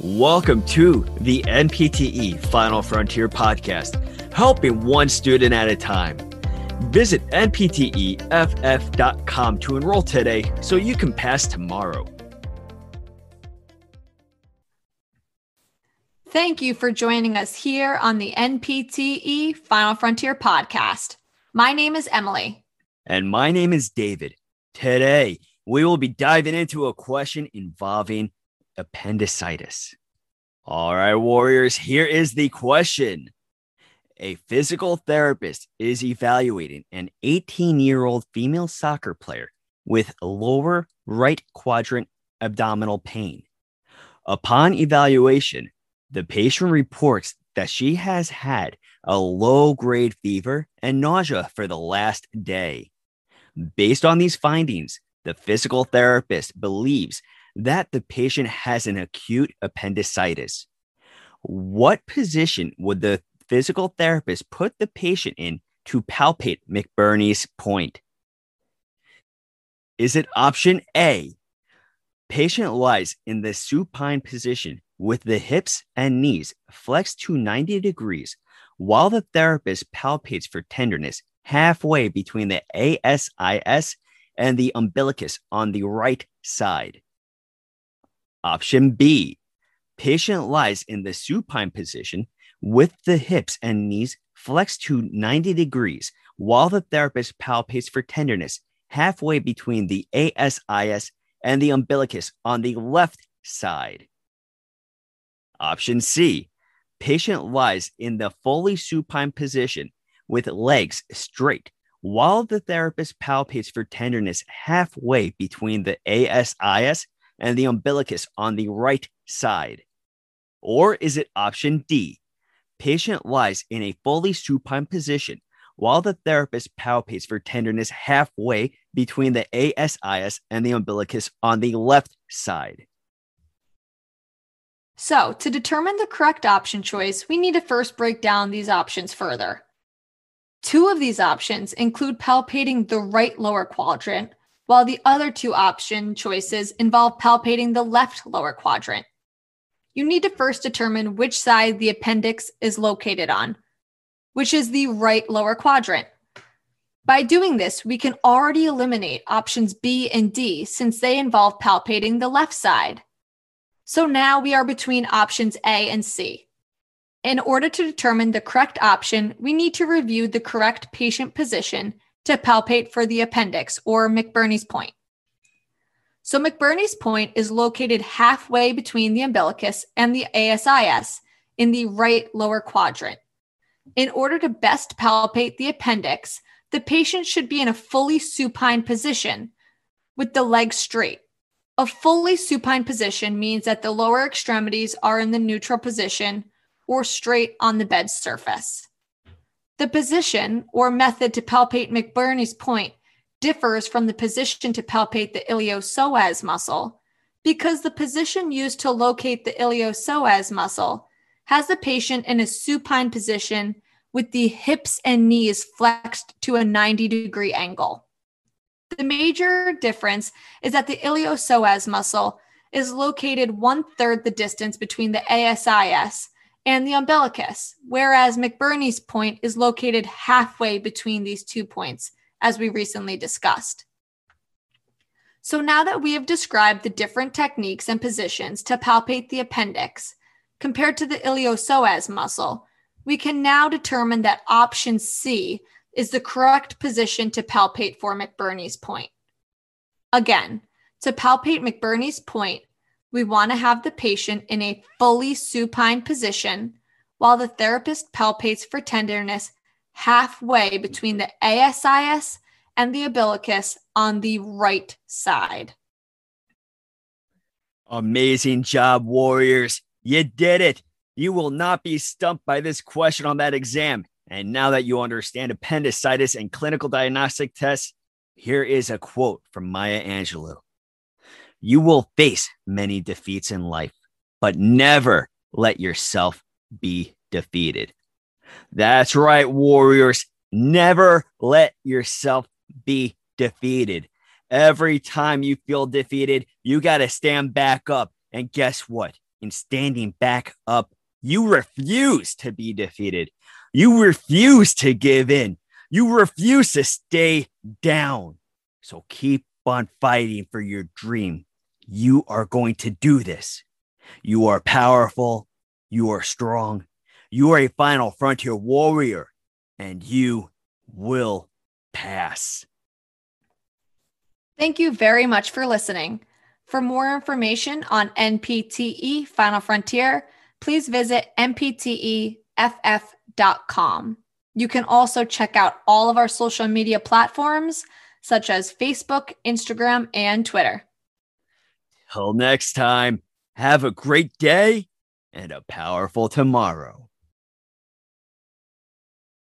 Welcome to the NPTE Final Frontier podcast, helping one student at a time. Visit npteff.com to enroll today so you can pass tomorrow. Thank you for joining us here on the NPTE Final Frontier podcast. My name is Emily. And my name is David. Today, we will be diving into a question involving appendicitis. All right, Warriors, here is the question. A physical therapist is evaluating an 18 year old female soccer player with lower right quadrant abdominal pain. Upon evaluation, the patient reports that she has had a low grade fever and nausea for the last day. Based on these findings, the physical therapist believes that the patient has an acute appendicitis. What position would the physical therapist put the patient in to palpate McBurney's point? Is it option A? Patient lies in the supine position with the hips and knees flexed to 90 degrees while the therapist palpates for tenderness halfway between the ASIS and the umbilicus on the right side. Option B patient lies in the supine position with the hips and knees flexed to 90 degrees while the therapist palpates for tenderness halfway between the ASIS and the umbilicus on the left side. Option C patient lies in the fully supine position with legs straight while the therapist palpates for tenderness halfway between the ASIS and the umbilicus on the right side? Or is it option D? Patient lies in a fully supine position while the therapist palpates for tenderness halfway between the ASIS and the umbilicus on the left side. So, to determine the correct option choice, we need to first break down these options further. Two of these options include palpating the right lower quadrant, while the other two option choices involve palpating the left lower quadrant. You need to first determine which side the appendix is located on, which is the right lower quadrant. By doing this, we can already eliminate options B and D since they involve palpating the left side. So now we are between options A and C. In order to determine the correct option, we need to review the correct patient position to palpate for the appendix or McBurney's point. So McBurney's point is located halfway between the umbilicus and the ASIS in the right lower quadrant. In order to best palpate the appendix, the patient should be in a fully supine position with the legs straight. A fully supine position means that the lower extremities are in the neutral position or straight on the bed surface. The position or method to palpate McBurney's point differs from the position to palpate the iliopsoas muscle because the position used to locate the iliopsoas muscle has the patient in a supine position with the hips and knees flexed to a 90 degree angle. The major difference is that the iliopsoas muscle is located one third the distance between the ASIS and the umbilicus, whereas McBurney's point is located halfway between these two points, as we recently discussed. So now that we have described the different techniques and positions to palpate the appendix compared to the iliopsoas muscle, we can now determine that option C is the correct position to palpate for McBurney's point. Again, to palpate McBurney's point, we want to have the patient in a fully supine position while the therapist palpates for tenderness halfway between the ASIS and the umbilicus on the right side. Amazing job, Warriors. You did it. You will not be stumped by this question on that exam. And now that you understand appendicitis and clinical diagnostic tests, here is a quote from Maya Angelou You will face many defeats in life, but never let yourself be defeated. That's right, Warriors. Never let yourself be defeated. Every time you feel defeated, you got to stand back up. And guess what? in standing back up. You refuse to be defeated. You refuse to give in. You refuse to stay down. So keep on fighting for your dream. You are going to do this. You are powerful. You are strong. You are a final frontier warrior, and you will pass. Thank you very much for listening. For more information on NPTE Final Frontier, please visit npteff.com. You can also check out all of our social media platforms, such as Facebook, Instagram, and Twitter. Till next time, have a great day and a powerful tomorrow.